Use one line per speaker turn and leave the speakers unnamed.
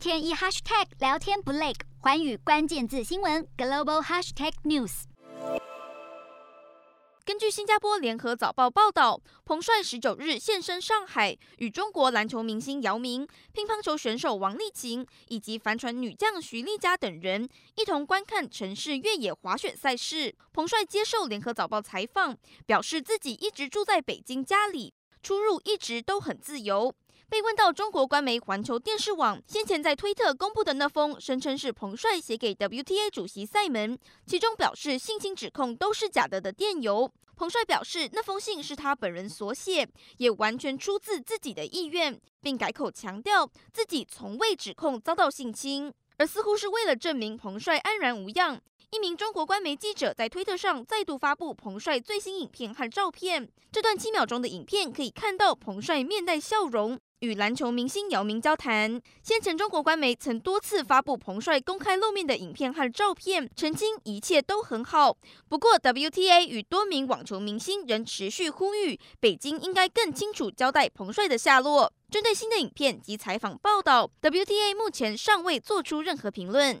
天一 hashtag 聊天不累，寰宇关键字新闻 global hashtag news。
根据新加坡联合早报报道，彭帅十九日现身上海，与中国篮球明星姚明、乒乓球选手王励勤以及帆船女将徐丽佳等人一同观看城市越野滑雪赛事。彭帅接受联合早报采访，表示自己一直住在北京家里，出入一直都很自由。被问到中国官媒环球电视网先前在推特公布的那封声称是彭帅写给 WTA 主席赛门，其中表示性侵指控都是假的的电邮，彭帅表示那封信是他本人所写，也完全出自自己的意愿，并改口强调自己从未指控遭到性侵，而似乎是为了证明彭帅安然无恙。一名中国官媒记者在推特上再度发布彭帅最新影片和照片。这段七秒钟的影片可以看到彭帅面带笑容，与篮球明星姚明交谈。先前中国官媒曾多次发布彭帅公开露面的影片和照片，澄清一切都很好。不过，WTA 与多名网球明星仍持续呼吁，北京应该更清楚交代彭帅的下落。针对新的影片及采访报道，WTA 目前尚未做出任何评论。